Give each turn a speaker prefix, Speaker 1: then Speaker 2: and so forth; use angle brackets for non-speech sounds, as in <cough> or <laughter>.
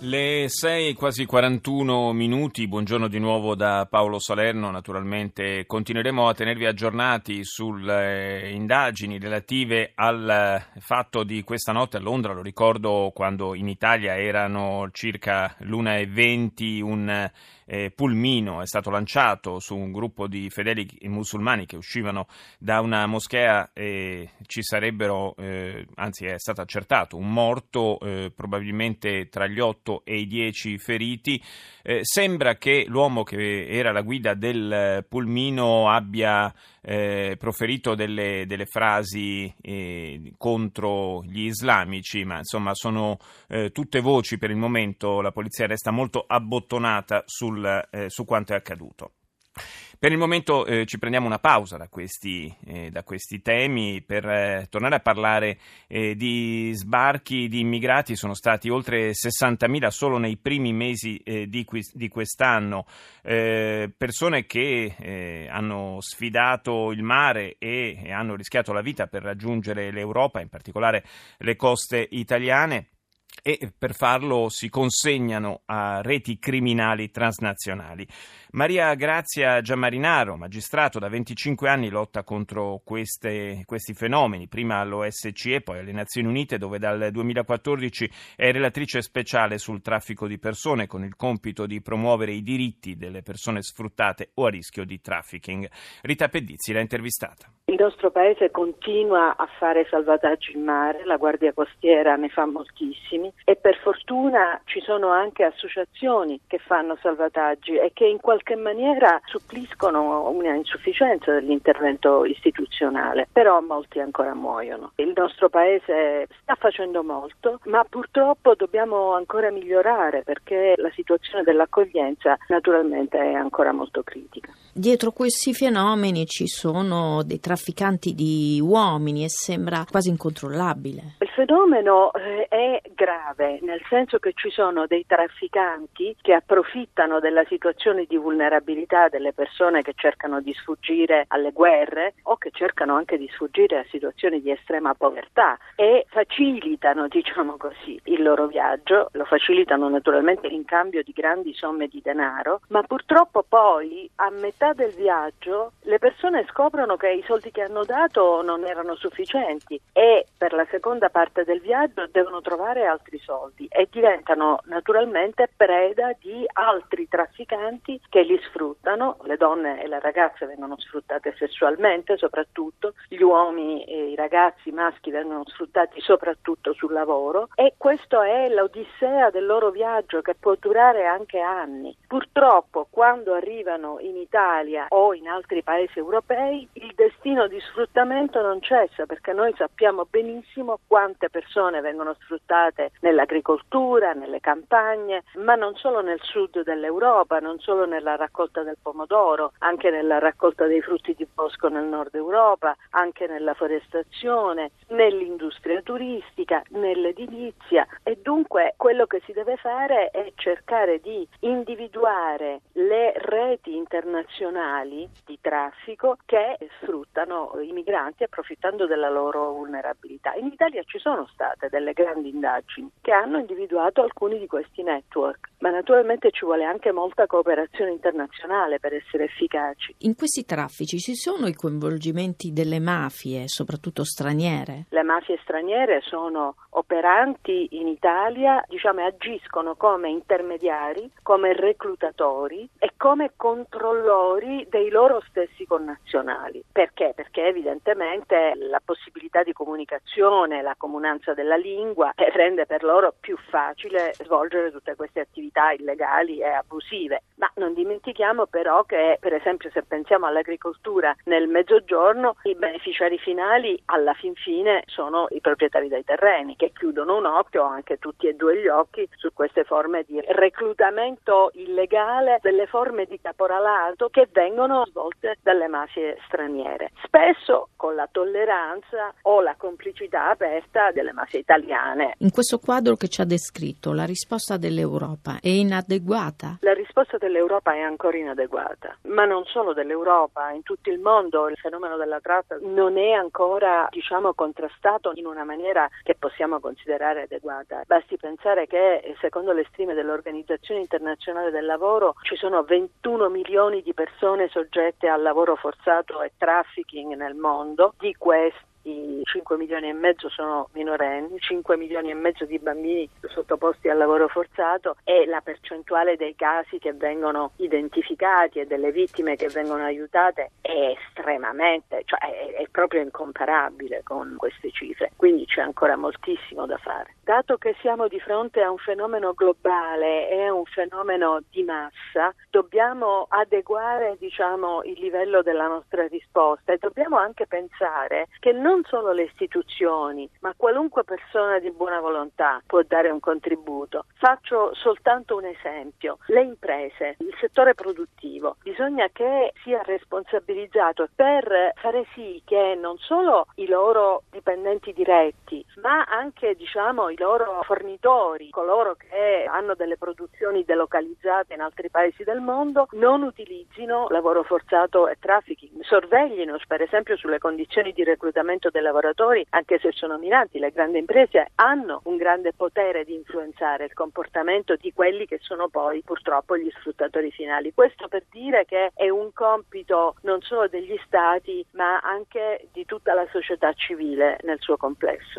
Speaker 1: Le 6 quasi 41 minuti, buongiorno di nuovo da Paolo Salerno, naturalmente continueremo a tenervi aggiornati sulle indagini relative al fatto di questa notte a Londra, lo ricordo quando in Italia erano circa l'1.20 un eh, pulmino è stato lanciato su un gruppo di fedeli musulmani che uscivano da una moschea e ci sarebbero, eh, anzi è stato accertato, un morto, eh, probabilmente tra gli 8 e i 10 feriti. Eh, sembra che l'uomo che era la guida del pulmino abbia eh, proferito delle, delle frasi eh, contro gli islamici, ma insomma sono eh, tutte voci per il momento, la polizia resta molto abbottonata sul, eh, su quanto è accaduto. Per il momento eh, ci prendiamo una pausa da questi, eh, da questi temi per eh, tornare a parlare eh, di sbarchi di immigrati. Sono stati oltre 60.000 solo nei primi mesi eh, di, di, quest'anno. Eh, persone che hanno sfidato il mare e, e hanno rischiato la vita per raggiungere l'Europa, in particolare le coste italiane e per farlo si consegnano a reti criminali transnazionali. Maria Grazia Giammarinaro, magistrato da 25 anni, lotta contro queste, questi fenomeni, prima all'OSCE, poi alle Nazioni Unite, dove dal 2014 è relatrice speciale sul traffico di persone con il compito di promuovere i diritti delle persone sfruttate o a rischio di trafficking. Rita Pedizzi l'ha intervistata.
Speaker 2: Il nostro paese continua a fare salvataggi in mare, la Guardia Costiera ne fa moltissimi e per fortuna ci sono anche associazioni che fanno salvataggi e che in qualche maniera suppliscono una insufficienza dell'intervento istituzionale, però molti ancora muoiono. Il nostro paese sta facendo molto, ma purtroppo dobbiamo ancora migliorare perché la situazione dell'accoglienza naturalmente è ancora molto critica.
Speaker 3: Dietro questi fenomeni ci sono dei trafficanti di uomini e sembra quasi incontrollabile.
Speaker 2: Il fenomeno eh, è grave, nel senso che ci sono dei trafficanti che approfittano della situazione di vulnerabilità delle persone che cercano di sfuggire alle guerre o che cercano anche di sfuggire a situazioni di estrema povertà e facilitano, <laughs> diciamo così, il loro viaggio, lo facilitano naturalmente in cambio di grandi somme di denaro, ma purtroppo poi a metà del viaggio le persone scoprono che i soldi che hanno dato non erano sufficienti e per la seconda parte del viaggio devono trovare altri soldi e diventano naturalmente preda di altri trafficanti che li sfruttano. Le donne e le ragazze vengono sfruttate sessualmente soprattutto, gli uomini e i ragazzi maschi vengono sfruttati soprattutto sul lavoro e questa è l'odissea del loro viaggio che può durare anche anni. Purtroppo quando arrivano in Italia o in altri paesi europei il destino di sfruttamento non cessa perché noi sappiamo benissimo quante persone vengono sfruttate nell'agricoltura, nelle campagne, ma non solo nel sud dell'Europa, non solo nella raccolta del pomodoro, anche nella raccolta dei frutti di bosco nel nord Europa, anche nella forestazione, nell'industria turistica, nell'edilizia e dunque quello che si deve fare è cercare di individuare le reti internazionali di traffico che sfruttano i migranti approfittando della loro vulnerabilità. In Italia ci sono state delle grandi indagini che hanno individuato alcuni di questi network, ma naturalmente ci vuole anche molta cooperazione internazionale per essere efficaci.
Speaker 3: In questi traffici ci sono i coinvolgimenti delle mafie, soprattutto straniere?
Speaker 2: Le mafie straniere sono operanti in Italia, diciamo, agiscono come intermediari, come reclutatori e come controllori dei loro stessi connazionali. Perché? Perché evidentemente la possibilità di comunicazione, la comunanza della lingua eh, rende per loro più facile svolgere tutte queste attività illegali e abusive. Ma non dimentichiamo però che, per esempio, se pensiamo all'agricoltura nel mezzogiorno, i beneficiari finali alla fin fine sono i proprietari dei terreni che chiudono un occhio, anche tutti e due gli occhi, su queste forme di reclutamento illegale, delle forme di caporalato che vengono svolte dalle mafie straniere. Spesso con la tolleranza o la complicità aperta delle mafie italiane.
Speaker 3: In questo quadro che ci ha descritto, la risposta dell'Europa è inadeguata?
Speaker 2: La risposta dell'Europa è ancora inadeguata, ma non solo dell'Europa, in tutto il mondo il fenomeno della tratta non è ancora diciamo, contrastato in una maniera che possiamo considerare adeguata. Basti pensare che secondo le stime dell'Organizzazione Internazionale del Lavoro ci sono 21 milioni di persone soggette al lavoro forzato e trafficking nel mondo, di questi 5 milioni e mezzo sono minorenni, 5 milioni e mezzo di bambini sottoposti al lavoro forzato e la percentuale dei casi che vengono identificati e delle vittime che vengono aiutate è estremamente, cioè è, è proprio incomparabile con queste cifre, quindi c'è ancora moltissimo da fare. Dato che siamo di fronte a un fenomeno globale e un fenomeno di massa, dobbiamo adeguare diciamo, il livello della nostra risposta e dobbiamo anche pensare che non non solo le istituzioni, ma qualunque persona di buona volontà può dare un contributo. Faccio soltanto un esempio. Le imprese, il settore produttivo, bisogna che sia responsabilizzato per fare sì che non solo i loro dipendenti diretti, ma anche diciamo, i loro fornitori, coloro che hanno delle produzioni delocalizzate in altri paesi del mondo, non utilizzino lavoro forzato e trafficking, sorveglino per esempio sulle condizioni di reclutamento dei lavoratori, anche se sono migranti, le grandi imprese hanno un grande potere di influenzare il comportamento di quelli che sono poi purtroppo gli sfruttatori finali. Questo per dire che è un compito non solo degli Stati ma anche di tutta la società civile nel suo complesso.